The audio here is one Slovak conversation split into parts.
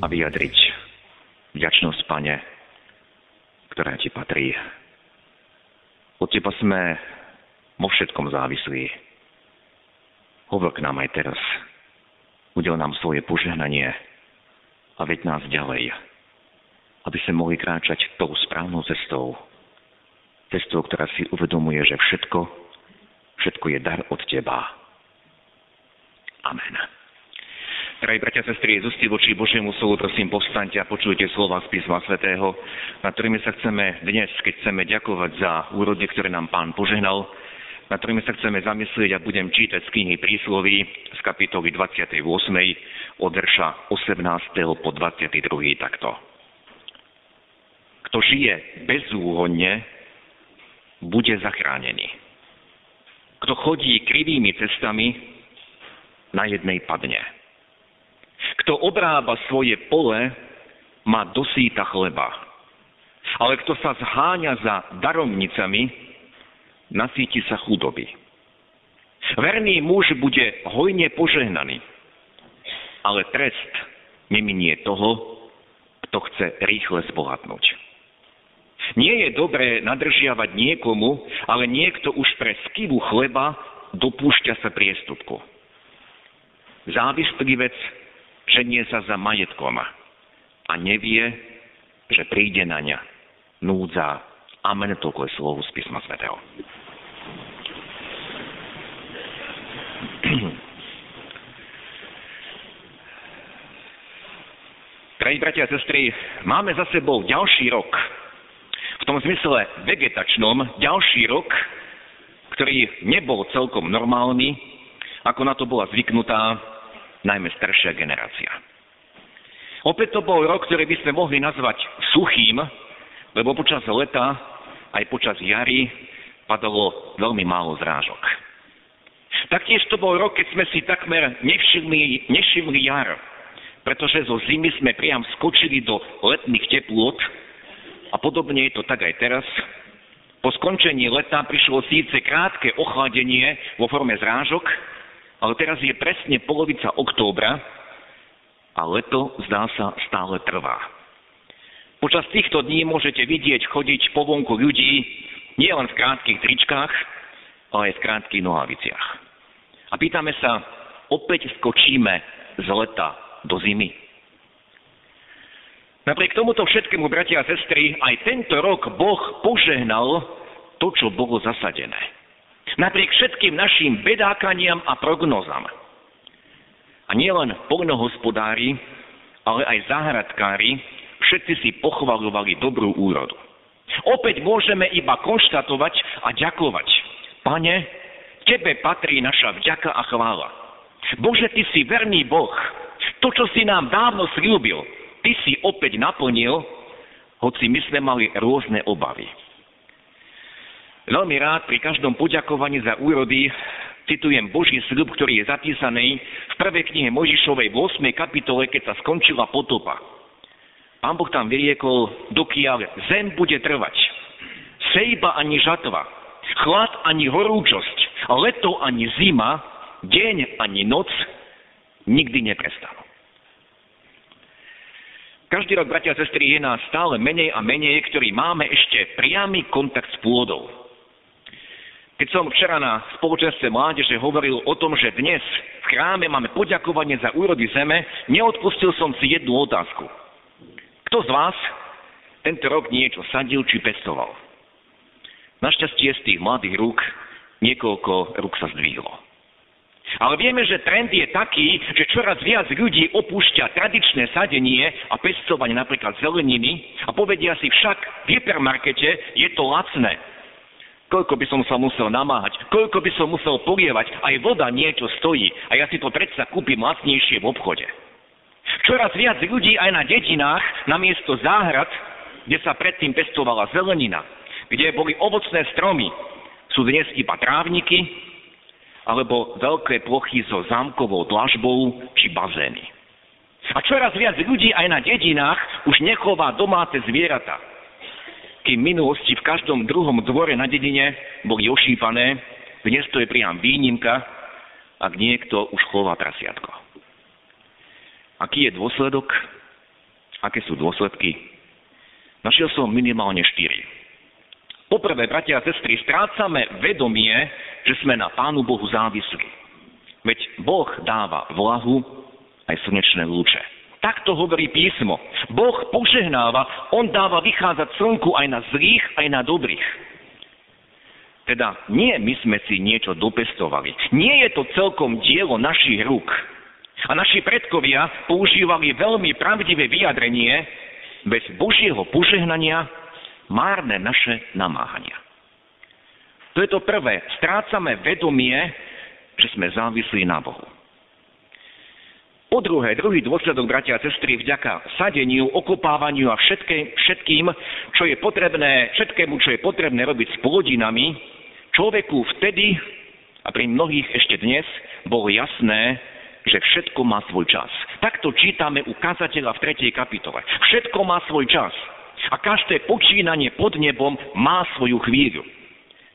a vyjadriť vďačnosť, Pane, ktorá Ti patrí. Od Teba sme vo všetkom závislí. Hovor k nám aj teraz. Udel nám svoje požehnanie a veď nás ďalej, aby sme mohli kráčať tou správnou cestou. Cestou, ktorá si uvedomuje, že všetko, všetko je dar od Teba. Amen. Drahí bratia a sestry, z voči Božiemu slovu, prosím, povstaňte a počujte slova z písma svätého, na ktorými sa chceme dnes, keď chceme ďakovať za úrody, ktoré nám Pán požehnal, na ktorými sa chceme zamyslieť a budem čítať z knihy prísloví z kapitoly 28. od verša 18. po 22. takto. Kto žije bezúhonne, bude zachránený. Kto chodí krivými cestami, na jednej padne. Kto obrába svoje pole, má dosýta chleba. Ale kto sa zháňa za daromnicami, nasíti sa chudoby. Verný muž bude hojne požehnaný, ale trest neminie toho, kto chce rýchle zbohatnúť. Nie je dobré nadržiavať niekomu, ale niekto už pre skivu chleba dopúšťa sa priestupku. Závislivec ženie sa za majetkom a nevie, že príde na ňa núdza. Amen, toľko je slovo z písma svätého. Drahí bratia a sestry, máme za sebou ďalší rok, v tom zmysle vegetačnom, ďalší rok, ktorý nebol celkom normálny, ako na to bola zvyknutá najmä staršia generácia. Opäť to bol rok, ktorý by sme mohli nazvať suchým, lebo počas leta aj počas jary padalo veľmi málo zrážok. Taktiež to bol rok, keď sme si takmer nevšimli, nevšimli jar, pretože zo zimy sme priam skočili do letných teplôt a podobne je to tak aj teraz. Po skončení leta prišlo síce krátke ochladenie vo forme zrážok, ale teraz je presne polovica októbra a leto, zdá sa, stále trvá. Počas týchto dní môžete vidieť chodiť po vonku ľudí nielen v krátkých tričkách, ale aj v krátkých nohaviciach. A pýtame sa, opäť skočíme z leta do zimy. Napriek tomuto všetkému, bratia a sestry, aj tento rok Boh požehnal to, čo bolo zasadené. Napriek všetkým našim bedákaniam a prognozám. A nielen poľnohospodári, ale aj záhradkári, všetci si pochvalovali dobrú úrodu. Opäť môžeme iba konštatovať a ďakovať. Pane, Tebe patrí naša vďaka a chvála. Bože, Ty si verný Boh. To, čo si nám dávno slúbil, Ty si opäť naplnil, hoci my sme mali rôzne obavy. Veľmi rád pri každom poďakovaní za úrody citujem Boží sľub, ktorý je zapísaný v prvej knihe Možišovej v 8. kapitole, keď sa skončila potopa. Pán Boh tam vyriekol, dokiaľ zem bude trvať. Sejba ani žatva, chlad ani horúčosť, leto ani zima, deň ani noc nikdy neprestanú. Každý rok, bratia a sestry, je nás stále menej a menej, ktorí máme ešte priamy kontakt s pôdou. Keď som včera na spoločenstve mládeže hovoril o tom, že dnes v chráme máme poďakovanie za úrody zeme, neodpustil som si jednu otázku. Kto z vás tento rok niečo sadil či pestoval? Našťastie z tých mladých rúk niekoľko rúk sa zdvihlo. Ale vieme, že trend je taký, že čoraz viac ľudí opúšťa tradičné sadenie a pestovanie napríklad zeleniny a povedia si však v hypermarkete je to lacné. Koľko by som sa musel namáhať, koľko by som musel polievať, aj voda niečo stojí a ja si to predsa kúpim lacnejšie v obchode. Čoraz viac ľudí aj na dedinách, namiesto záhrad, kde sa predtým pestovala zelenina, kde boli ovocné stromy, sú dnes iba trávniky alebo veľké plochy so zámkovou dlažbou či bazény. A čoraz viac ľudí aj na dedinách už nechová domáce zvieratá. Kým v minulosti v každom druhom dvore na dedine boli ošípané, dnes to je priam výnimka, ak niekto už chová prasiatko. Aký je dôsledok? Aké sú dôsledky? Našiel som minimálne štyri. Poprvé, bratia a sestry, strácame vedomie, že sme na Pánu Bohu závislí. Veď Boh dáva vlahu aj slnečné lúče. Takto hovorí písmo. Boh požehnáva, On dáva vychádzať slnku aj na zlých, aj na dobrých. Teda nie my sme si niečo dopestovali. Nie je to celkom dielo našich rúk. A naši predkovia používali veľmi pravdivé vyjadrenie, bez Božieho požehnania márne naše namáhania. To je to prvé. Strácame vedomie, že sme závislí na Bohu. Po druhé, druhý dôsledok, bratia a sestry, vďaka sadeniu, okopávaniu a všetkým, všetkým, čo je potrebné, všetkému, čo je potrebné robiť s plodinami, človeku vtedy, a pri mnohých ešte dnes, bolo jasné, že všetko má svoj čas. Takto čítame u kazateľa v 3. kapitole. Všetko má svoj čas. A každé počínanie pod nebom má svoju chvíľu.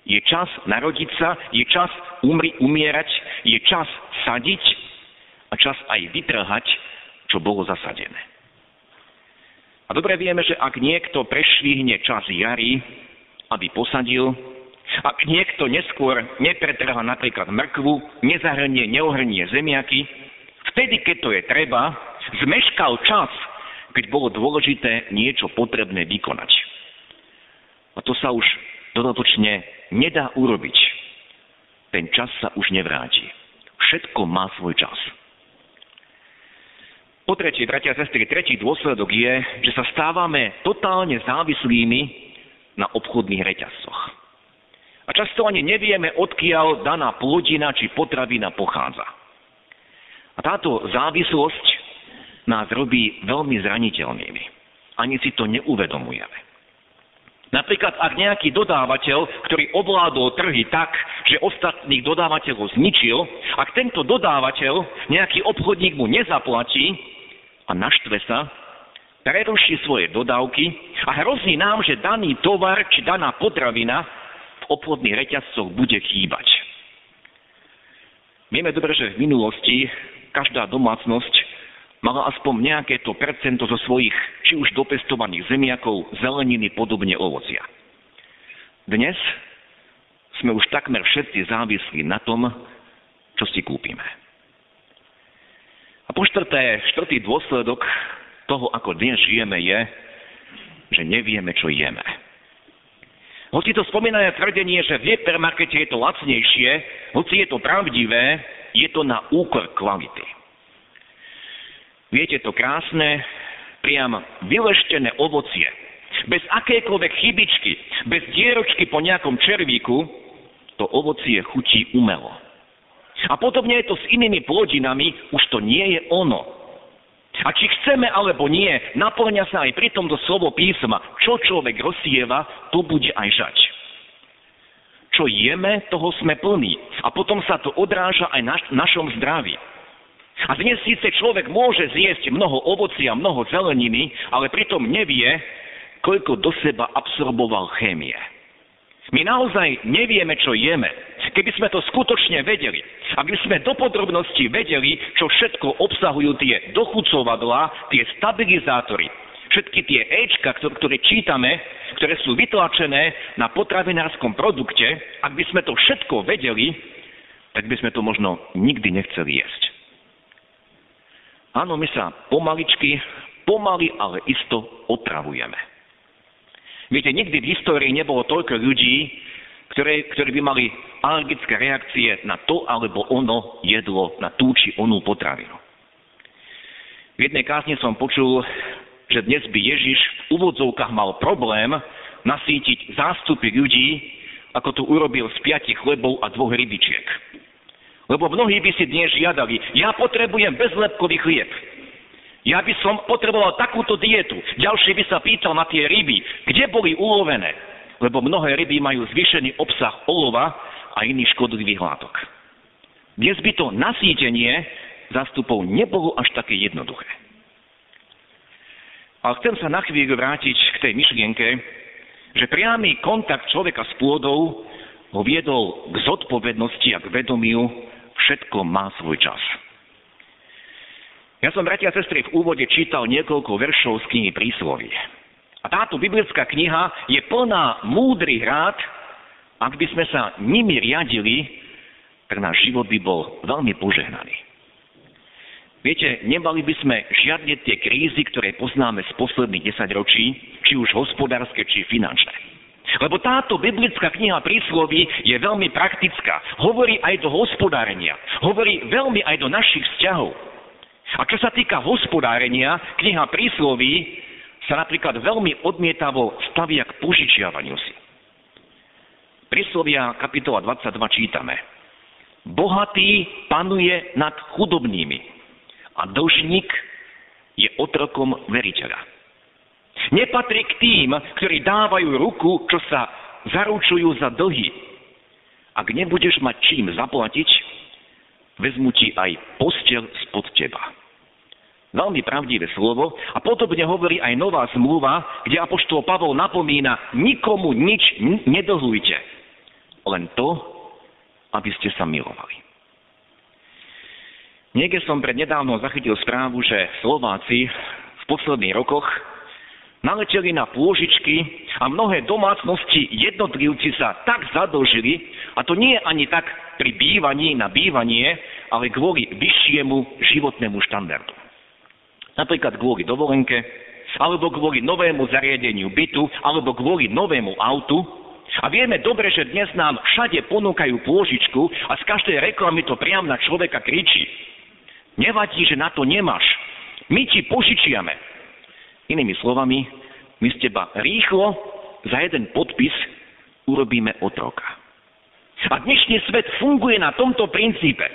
Je čas narodiť sa, je čas umri, umierať, je čas sadiť čas aj vytrhať, čo bolo zasadené. A dobre vieme, že ak niekto prešvihne čas jary, aby posadil, ak niekto neskôr nepretrhá napríklad mrkvu, nezahrnie, neohrnie zemiaky, vtedy, keď to je treba, zmeškal čas, keď bolo dôležité niečo potrebné vykonať. A to sa už dodatočne nedá urobiť. Ten čas sa už nevráti. Všetko má svoj čas. Po tretie, bratia a sestry, tretí dôsledok je, že sa stávame totálne závislými na obchodných reťazcoch. A často ani nevieme, odkiaľ daná plodina či potravina pochádza. A táto závislosť nás robí veľmi zraniteľnými. Ani si to neuvedomujeme. Napríklad, ak nejaký dodávateľ, ktorý ovládol trhy tak, že ostatných dodávateľov zničil, ak tento dodávateľ, nejaký obchodník mu nezaplatí a naštve sa, preruší svoje dodávky a hrozí nám, že daný tovar či daná potravina obchodných reťazcoch bude chýbať. Vieme dobre, že v minulosti každá domácnosť mala aspoň nejaké to percento zo svojich či už dopestovaných zemiakov, zeleniny, podobne ovocia. Dnes sme už takmer všetci závislí na tom, čo si kúpime. A po štvrté, štvrtý dôsledok toho, ako dnes žijeme, je, že nevieme, čo jeme. Hoci to spomínané tvrdenie, že v hypermarkete je to lacnejšie, hoci je to pravdivé, je to na úkor kvality. Viete, to krásne, priam vyleštené ovocie, bez akékoľvek chybičky, bez dieročky po nejakom červíku, to ovocie chutí umelo. A podobne je to s inými plodinami, už to nie je ono. A či chceme alebo nie, naplňa sa aj pri tomto slovo písma. Čo človek rozsieva, to bude aj žať. Čo jeme, toho sme plní. A potom sa to odráža aj na našom zdraví. A dnes síce človek môže zjesť mnoho ovocia, mnoho zeleniny, ale pritom nevie, koľko do seba absorboval chémie. My naozaj nevieme, čo jeme. Keby sme to skutočne vedeli, aby sme do podrobností vedeli, čo všetko obsahujú tie dochucovadlá, tie stabilizátory, všetky tie Ečka, ktoré čítame, ktoré sú vytlačené na potravinárskom produkte, ak by sme to všetko vedeli, tak by sme to možno nikdy nechceli jesť. Áno, my sa pomaličky, pomaly, ale isto otravujeme. Viete, nikdy v histórii nebolo toľko ľudí, ktoré, ktorí by mali alergické reakcie na to alebo ono jedlo, na tú či onú potravinu. V jednej kázne som počul, že dnes by Ježiš v úvodzovkách mal problém nasítiť zástupy ľudí, ako to urobil z piatich chlebov a dvoch rybičiek. Lebo mnohí by si dnes žiadali, ja potrebujem bezlepkový chlieb. Ja by som potreboval takúto dietu. Ďalší by sa pýtal na tie ryby, kde boli ulovené. Lebo mnohé ryby majú zvýšený obsah olova a iných škodlivých látok. Dnes by to nasýtenie zástupov nebolo až také jednoduché. Ale chcem sa na chvíľu vrátiť k tej myšlienke, že priamy kontakt človeka s pôdou ho viedol k zodpovednosti a k vedomiu, všetko má svoj čas. Ja som, bratia a sestry, v úvode čítal niekoľko veršov z knihy Prísloví. A táto biblická kniha je plná múdrych rád, ak by sme sa nimi riadili, tak náš život by bol veľmi požehnaný. Viete, nemali by sme žiadne tie krízy, ktoré poznáme z posledných desaťročí, či už hospodárske, či finančné. Lebo táto biblická kniha prísloví je veľmi praktická. Hovorí aj do hospodárenia. Hovorí veľmi aj do našich vzťahov. A čo sa týka hospodárenia, kniha prísloví sa napríklad veľmi odmietavo stavia k požičiavaniu si. Príslovia kapitola 22 čítame. Bohatý panuje nad chudobnými a dlžník je otrokom veriteľa. Nepatrí k tým, ktorí dávajú ruku, čo sa zaručujú za dlhy. Ak nebudeš mať čím zaplatiť, vezmu ti aj postel spod teba. Veľmi pravdivé slovo a podobne hovorí aj nová zmluva, kde apoštol Pavol napomína, nikomu nič nedlhujte, len to, aby ste sa milovali. Niekde som prednedávno zachytil správu, že Slováci v posledných rokoch naleteli na pôžičky a mnohé domácnosti jednotlivci sa tak zadlžili, a to nie ani tak pri bývaní na bývanie, ale kvôli vyššiemu životnému štandardu. Napríklad kvôli dovolenke, alebo kvôli novému zariadeniu bytu, alebo kvôli novému autu. A vieme dobre, že dnes nám všade ponúkajú pôžičku a z každej reklamy to priam na človeka kričí. Nevadí, že na to nemáš. My ti požičiame. Inými slovami, my z teba rýchlo za jeden podpis urobíme otroka. A dnešný svet funguje na tomto princípe.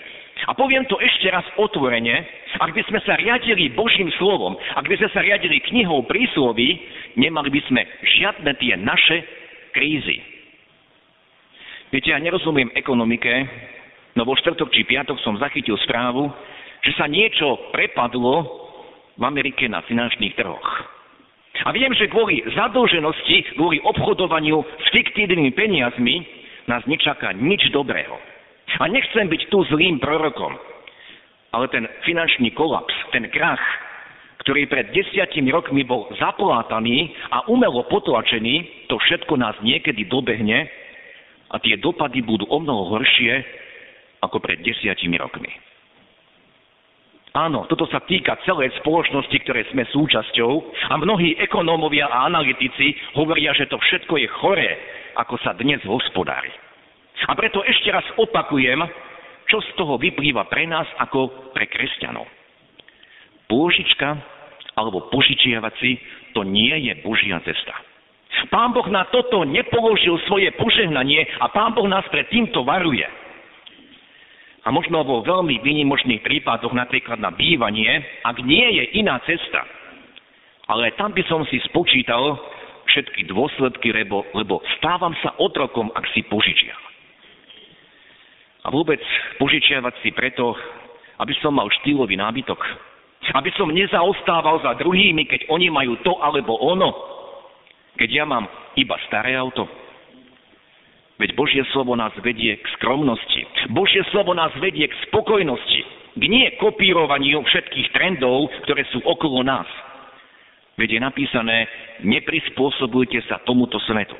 A poviem to ešte raz otvorene, ak by sme sa riadili Božím slovom, ak by sme sa riadili knihou prísloví, nemali by sme žiadne tie naše krízy. Viete, ja nerozumiem ekonomike, no vo štvrtok či piatok som zachytil správu, že sa niečo prepadlo v Amerike na finančných trhoch. A viem, že kvôli zadlženosti, kvôli obchodovaniu s fiktívnymi peniazmi nás nečaká nič dobrého. A nechcem byť tu zlým prorokom, ale ten finančný kolaps, ten krach, ktorý pred desiatimi rokmi bol zaplátaný a umelo potlačený, to všetko nás niekedy dobehne a tie dopady budú o mnoho horšie ako pred desiatimi rokmi. Áno, toto sa týka celej spoločnosti, ktoré sme súčasťou a mnohí ekonómovia a analytici hovoria, že to všetko je choré, ako sa dnes hospodári. A preto ešte raz opakujem, čo z toho vyplýva pre nás ako pre kresťanov. Pôžička alebo požičiavať si, to nie je Božia cesta. Pán Boh na toto nepoložil svoje požehnanie a Pán Boh nás pred týmto varuje. A možno vo veľmi výnimočných prípadoch, napríklad na bývanie, ak nie je iná cesta. Ale tam by som si spočítal všetky dôsledky, lebo, lebo stávam sa otrokom, ak si požičiam. A vôbec požičiavať si preto, aby som mal štýlový nábytok. Aby som nezaostával za druhými, keď oni majú to alebo ono. Keď ja mám iba staré auto. Veď Božie slovo nás vedie k skromnosti. Božie slovo nás vedie k spokojnosti. K nie kopírovaniu všetkých trendov, ktoré sú okolo nás. Veď je napísané, neprispôsobujte sa tomuto svetu.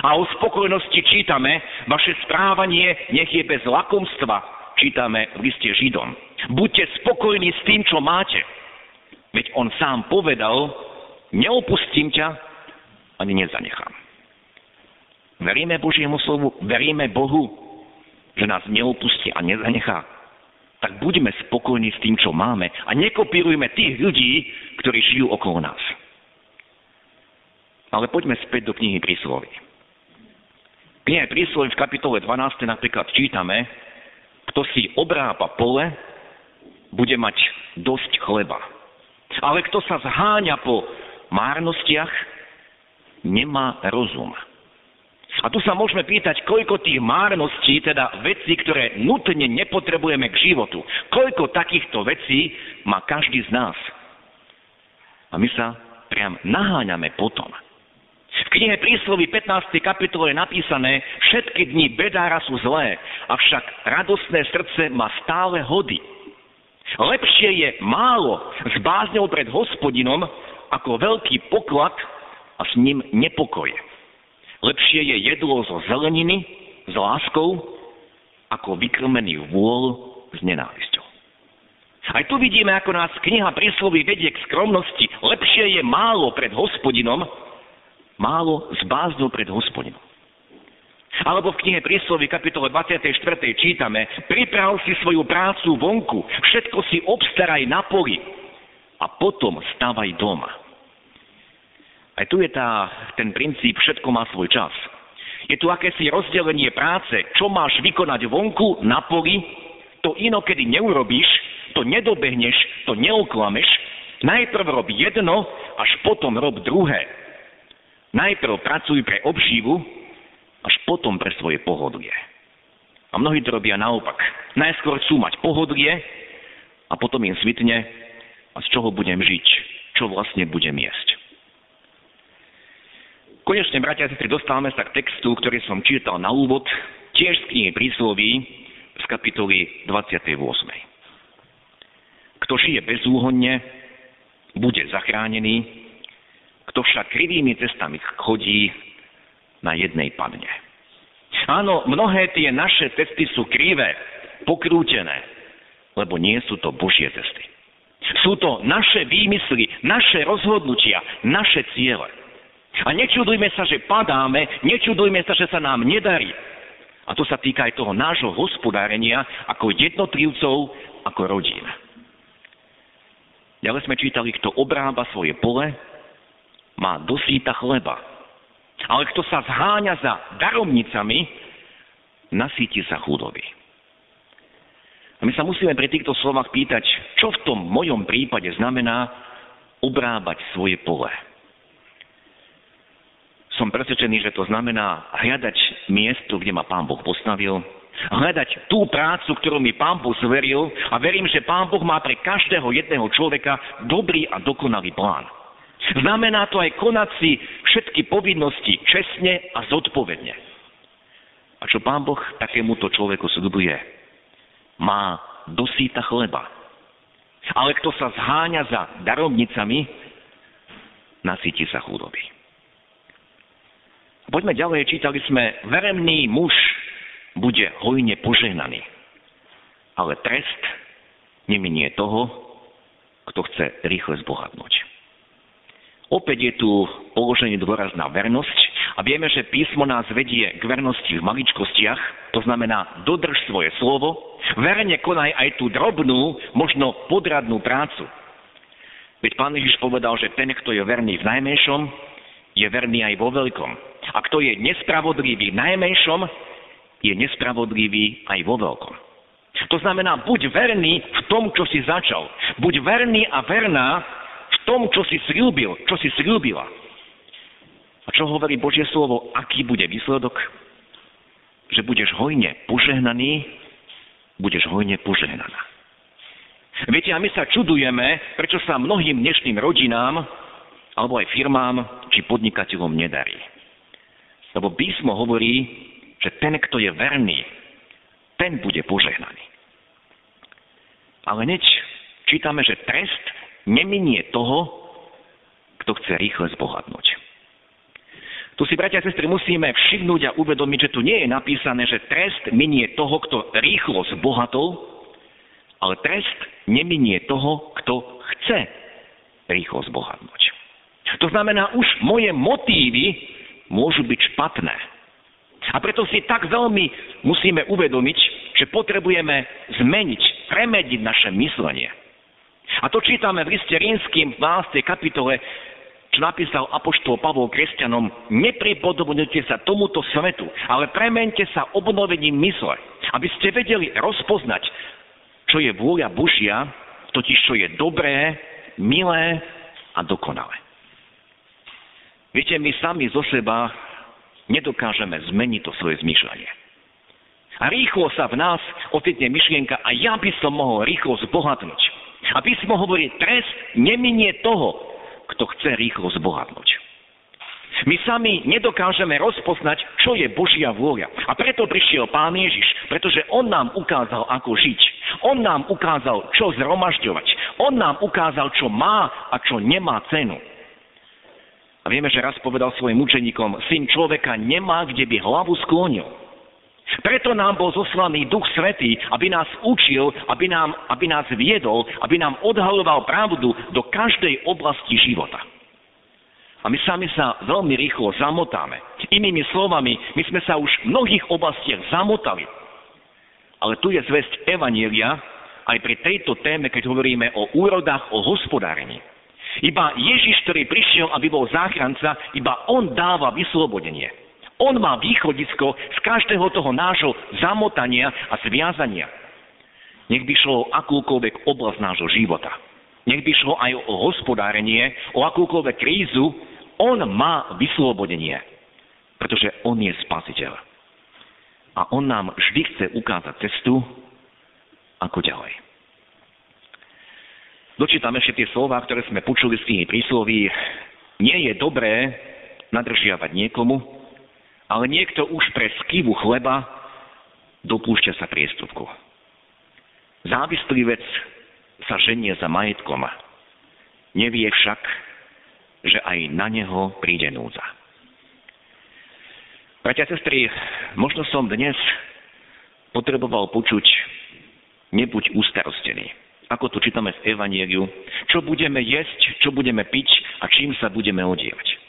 A o spokojnosti čítame, vaše správanie nech je bez lakomstva, čítame v liste Židom. Buďte spokojní s tým, čo máte. Veď on sám povedal, neopustím ťa, ani nezanechám. Veríme Božiemu slovu, veríme Bohu, že nás neopustí a nezanechá. Tak buďme spokojní s tým, čo máme a nekopírujme tých ľudí, ktorí žijú okolo nás. Ale poďme späť do knihy prísloví knihe prísloví v kapitole 12 napríklad čítame, kto si obrába pole, bude mať dosť chleba. Ale kto sa zháňa po márnostiach, nemá rozum. A tu sa môžeme pýtať, koľko tých márností, teda vecí, ktoré nutne nepotrebujeme k životu, koľko takýchto vecí má každý z nás. A my sa priam naháňame potom. Knihe Prísloví 15. kapitole je napísané, všetky dni bedára sú zlé, avšak radostné srdce má stále hody. Lepšie je málo s bázňou pred hospodinom, ako veľký poklad a s ním nepokoj. Lepšie je jedlo zo zeleniny, s láskou, ako vykrmený vôľ s nenávisťou. Aj tu vidíme, ako nás kniha prísloví vedie k skromnosti. Lepšie je málo pred hospodinom, málo bázňou pred hospodinom. Alebo v knihe prísloví kapitole 24. čítame, priprav si svoju prácu vonku, všetko si obstaraj na poli a potom stavaj doma. Aj tu je tá, ten princíp, všetko má svoj čas. Je tu akési rozdelenie práce, čo máš vykonať vonku, na poli, to inokedy neurobíš, to nedobehneš, to neoklameš, najprv rob jedno, až potom rob druhé. Najprv pracuj pre obživu, až potom pre svoje pohodlie. A mnohí to robia naopak. Najskôr chcú mať pohodlie a potom im svitne, a z čoho budem žiť, čo vlastne budem jesť. Konečne, bratia a sestry, dostávame sa k textu, ktorý som čítal na úvod, tiež z knihy prísloví z kapitoly 28. Kto žije bezúhonne, bude zachránený, kto však krivými cestami chodí, na jednej padne. Áno, mnohé tie naše cesty sú krivé, pokrútené, lebo nie sú to Božie cesty. Sú to naše výmysly, naše rozhodnutia, naše ciele. A nečudujme sa, že padáme, nečudujme sa, že sa nám nedarí. A to sa týka aj toho nášho hospodárenia ako jednotlivcov, ako rodín. Ďalej sme čítali, kto obrába svoje pole, má dosýta chleba. Ale kto sa zháňa za daromnicami, nasíti sa chudoby. A my sa musíme pri týchto slovách pýtať, čo v tom mojom prípade znamená obrábať svoje pole som presvedčený, že to znamená hľadať miesto, kde ma Pán Boh postavil, hľadať tú prácu, ktorú mi Pán Boh zveril a verím, že Pán Boh má pre každého jedného človeka dobrý a dokonalý plán. Znamená to aj konať si všetky povinnosti čestne a zodpovedne. A čo Pán Boh takémuto človeku sľubuje? Má dosýta chleba. Ale kto sa zháňa za darovnicami, nasíti sa chudoby. Poďme ďalej, čítali sme, veremný muž bude hojne požehnaný. Ale trest neminie toho, kto chce rýchle zbohatnúť. Opäť je tu položený dôraz na vernosť a vieme, že písmo nás vedie k vernosti v maličkostiach, to znamená dodrž svoje slovo, verne konaj aj tú drobnú, možno podradnú prácu. Veď pán Ježiš povedal, že ten, kto je verný v najmenšom, je verný aj vo veľkom. A kto je nespravodlivý v najmenšom, je nespravodlivý aj vo veľkom. To znamená, buď verný v tom, čo si začal. Buď verný a verná tom, čo si slúbil, čo si slúbila. A čo hovorí Božie slovo, aký bude výsledok? Že budeš hojne požehnaný, budeš hojne požehnaná. Viete, a my sa čudujeme, prečo sa mnohým dnešným rodinám, alebo aj firmám, či podnikateľom nedarí. Lebo písmo hovorí, že ten, kto je verný, ten bude požehnaný. Ale neď čítame, že trest neminie toho, kto chce rýchle zbohatnúť. Tu si, bratia a sestry, musíme všimnúť a uvedomiť, že tu nie je napísané, že trest minie toho, kto rýchlo zbohatol, ale trest neminie toho, kto chce rýchlo zbohatnúť. To znamená, už moje motívy môžu byť špatné. A preto si tak veľmi musíme uvedomiť, že potrebujeme zmeniť, premediť naše myslenie. A to čítame v liste rímským v 12. kapitole, čo napísal apoštol Pavol kresťanom, nepripodobnite sa tomuto svetu, ale premente sa obnovením mysle, aby ste vedeli rozpoznať, čo je vôľa Božia, totiž čo je dobré, milé a dokonalé. Viete, my sami zo seba nedokážeme zmeniť to svoje zmýšľanie. A rýchlo sa v nás ocitne myšlienka a ja by som mohol rýchlo zbohatnúť. A písmo hovorí, trest neminie toho, kto chce rýchlo zbohatnúť. My sami nedokážeme rozpoznať, čo je Božia vôľa. A preto prišiel Pán Ježiš, pretože On nám ukázal, ako žiť. On nám ukázal, čo zhromažďovať. On nám ukázal, čo má a čo nemá cenu. A vieme, že raz povedal svojim učeníkom, syn človeka nemá, kde by hlavu sklonil. Preto nám bol zoslaný Duch Svetý, aby nás učil, aby, nám, aby nás viedol, aby nám odhaloval pravdu do každej oblasti života. A my sami sa veľmi rýchlo zamotáme. Inými slovami, my sme sa už v mnohých oblastiach zamotali. Ale tu je zväzť Evanielia aj pri tejto téme, keď hovoríme o úrodách, o hospodárení. Iba Ježiš, ktorý prišiel, aby bol záchranca, iba On dáva vyslobodenie. On má východisko z každého toho nášho zamotania a zviazania. Nech by šlo o akúkoľvek oblasť nášho života. Nech by šlo aj o hospodárenie, o akúkoľvek krízu, on má vyslobodenie, pretože on je spasiteľ. A on nám vždy chce ukázať cestu, ako ďalej. Dočítam ešte tie slova, ktoré sme počuli z tých prísloví. Nie je dobré nadržiavať niekomu, ale niekto už pre skivu chleba dopúšťa sa priestupku. Závislý vec sa ženie za majetkom. Nevie však, že aj na neho príde núdza. Bratia a sestry, možno som dnes potreboval počuť nebuď ustarostený ako tu čítame v Evanieliu, čo budeme jesť, čo budeme piť a čím sa budeme odievať.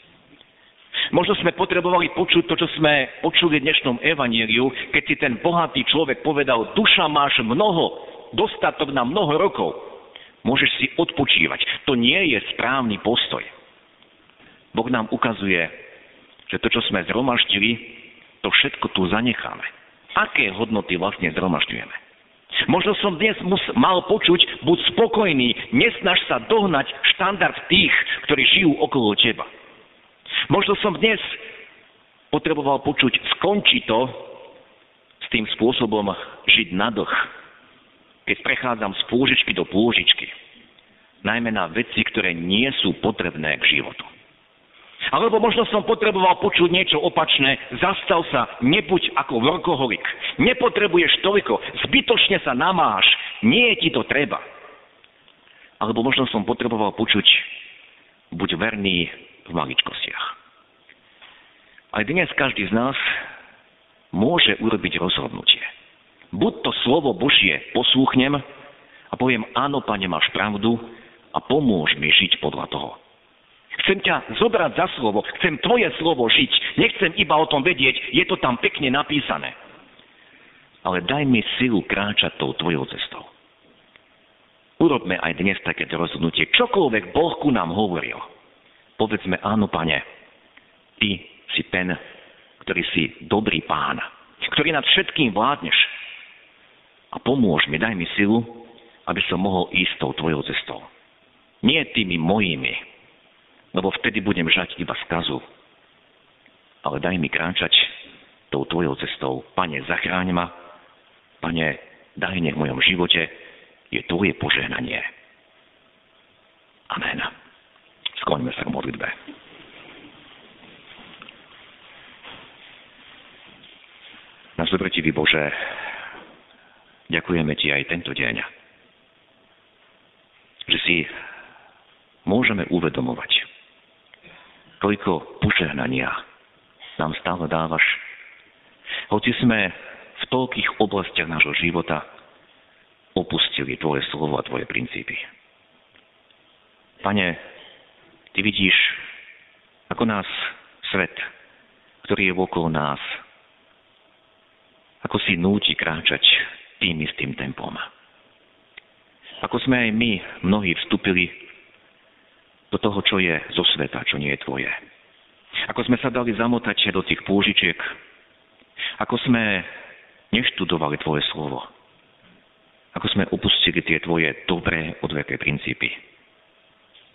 Možno sme potrebovali počuť to, čo sme počuli v dnešnom Evanieliu, keď si ten bohatý človek povedal, duša máš mnoho, dostatok na mnoho rokov. Môžeš si odpočívať. To nie je správny postoj. Boh nám ukazuje, že to, čo sme zhromaždili, to všetko tu zanecháme. Aké hodnoty vlastne zhromažďujeme? Možno som dnes mus, mal počuť, buď spokojný, nesnaž sa dohnať štandard tých, ktorí žijú okolo teba. Možno som dnes potreboval počuť, skončí to s tým spôsobom žiť na dlh, keď prechádzam z pôžičky do pôžičky. Najmä na veci, ktoré nie sú potrebné k životu. Alebo možno som potreboval počuť niečo opačné. Zastav sa, nebuď ako workoholik. Nepotrebuješ toľko, zbytočne sa namáš. Nie je ti to treba. Alebo možno som potreboval počuť, buď verný v maličkostiach. Aj dnes každý z nás môže urobiť rozhodnutie. Buď to slovo Božie poslúchnem a poviem, áno, pane, máš pravdu a pomôž mi žiť podľa toho. Chcem ťa zobrať za slovo, chcem tvoje slovo žiť. Nechcem iba o tom vedieť, je to tam pekne napísané. Ale daj mi silu kráčať tou tvojou cestou. Urobme aj dnes takéto rozhodnutie. Čokoľvek Boh ku nám hovoril. Povedzme, áno, pane, ty si ten, ktorý si dobrý pán, ktorý nad všetkým vládneš. A pomôž mi, daj mi silu, aby som mohol ísť tou tvojou cestou. Nie tými mojimi, lebo vtedy budem žať iba skazu. Ale daj mi kráčať tou tvojou cestou. Pane, zachráň ma. Pane, daj nech v mojom živote je tvoje požehnanie. Amen. Skloňme sa k modlitbe. Nás dobrotivý Bože, ďakujeme Ti aj tento deň, že si môžeme uvedomovať, koľko požehnania nám stále dávaš. Hoci sme v toľkých oblastiach nášho života opustili Tvoje slovo a Tvoje princípy. Pane, Ty vidíš, ako nás svet, ktorý je okolo nás, ako si núti kráčať tým istým tempom. Ako sme aj my mnohí vstúpili do toho, čo je zo sveta, čo nie je tvoje. Ako sme sa dali zamotať do tých pôžičiek, ako sme neštudovali tvoje slovo, ako sme opustili tie tvoje dobré odveké princípy.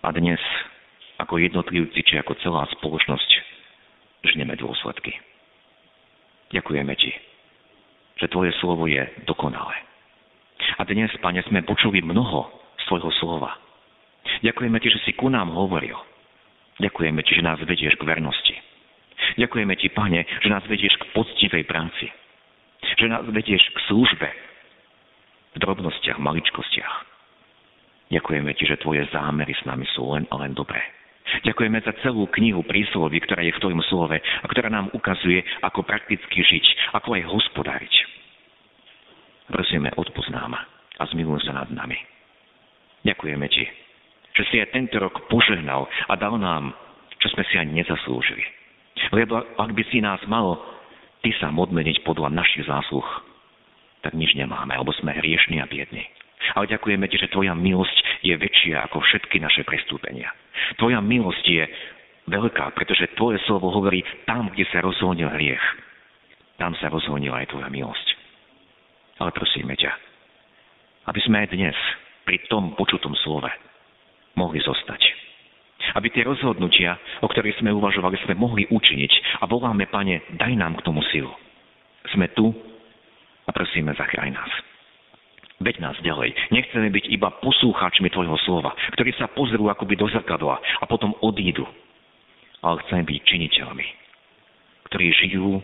A dnes, ako jednotlivci, či ako celá spoločnosť, žneme dôsledky. Ďakujeme Ti, že Tvoje slovo je dokonalé. A dnes, Pane, sme počuli mnoho z Tvojho slova. Ďakujeme Ti, že si ku nám hovoril. Ďakujeme Ti, že nás vedieš k vernosti. Ďakujeme Ti, Pane, že nás vedieš k poctivej práci. Že nás vedieš k službe. V drobnostiach, maličkostiach. Ďakujeme Ti, že Tvoje zámery s nami sú len a len dobré. Ďakujeme za celú knihu príslovy, ktorá je v Tvojom slove a ktorá nám ukazuje, ako prakticky žiť, ako aj hospodáriť. Prosíme, odpoznám a zmiluj sa nad nami. Ďakujeme Ti, že si aj tento rok požehnal a dal nám, čo sme si ani nezaslúžili. Lebo ak by si nás mal ty sa odmeniť podľa našich zásluh, tak nič nemáme, alebo sme hriešni a biedni. Ale ďakujeme ti, že tvoja milosť je väčšia ako všetky naše prestúpenia. Tvoja milosť je veľká, pretože tvoje slovo hovorí tam, kde sa rozhodnil hriech. Tam sa rozhodnila aj tvoja milosť. Ale prosíme ťa, aby sme aj dnes pri tom počutom slove mohli zostať. Aby tie rozhodnutia, o ktorých sme uvažovali, sme mohli učiniť. A voláme, Pane, daj nám k tomu silu. Sme tu a prosíme, zachráň nás. Veď nás ďalej. Nechceme byť iba poslúchačmi Tvojho slova, ktorí sa pozrú akoby do zrkadla a potom odídu. Ale chceme byť činiteľmi, ktorí žijú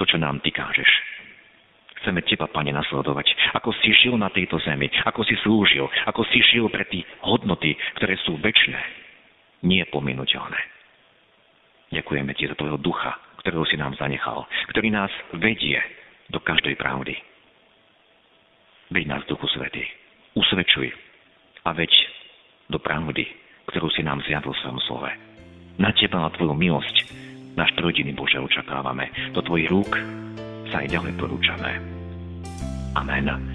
to, čo nám Ty kážeš. Chceme Teba, Pane, nasledovať. Ako si žil na tejto zemi, ako si slúžil, ako si žil pre tie hodnoty, ktoré sú väčšie, nie pominuteľné. Ďakujeme Ti za Tvojho ducha, ktorého si nám zanechal, ktorý nás vedie do každej pravdy Veď nás, Duchu Svety. Usvedčuj a veď do pravdy, ktorú si nám zjadol v svojom slove. Na Teba, na Tvoju milosť, náš trojdiny Bože očakávame. Do Tvojich rúk sa aj ďalej porúčame. Amen.